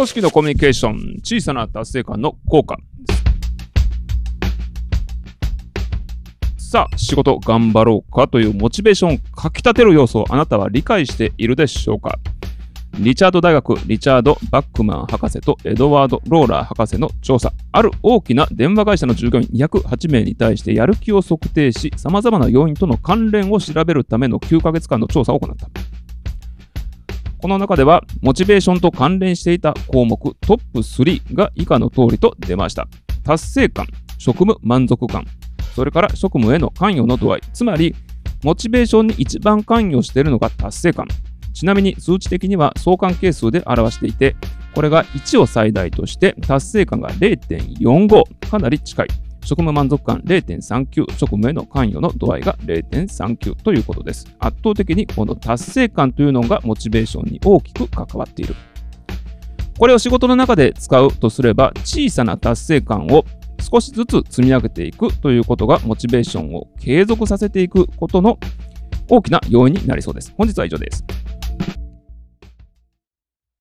組織のコミュニケーション、小さな達成感の効果。さあ、仕事頑張ろうかというモチベーションをかき立てる要素をあなたは理解しているでしょうか？リチャード大学、リチャード・バックマン博士とエドワード・ローラー博士の調査。ある大きな電話会社の従業員208名に対してやる気を測定し、様々な要因との関連を調べるための9ヶ月間の調査を行った。この中では、モチベーションと関連していた項目トップ3が以下の通りと出ました。達成感、職務満足感、それから職務への関与の度合い、つまり、モチベーションに一番関与しているのが達成感。ちなみに数値的には相関係数で表していて、これが1を最大として達成感が0.45、かなり近い。職務満足感0.39、職務への関与の度合いが0.39ということです。圧倒的にこの達成感というのがモチベーションに大きく関わっている。これを仕事の中で使うとすれば、小さな達成感を少しずつ積み上げていくということがモチベーションを継続させていくことの大きな要因になりそうです。本日は以上です。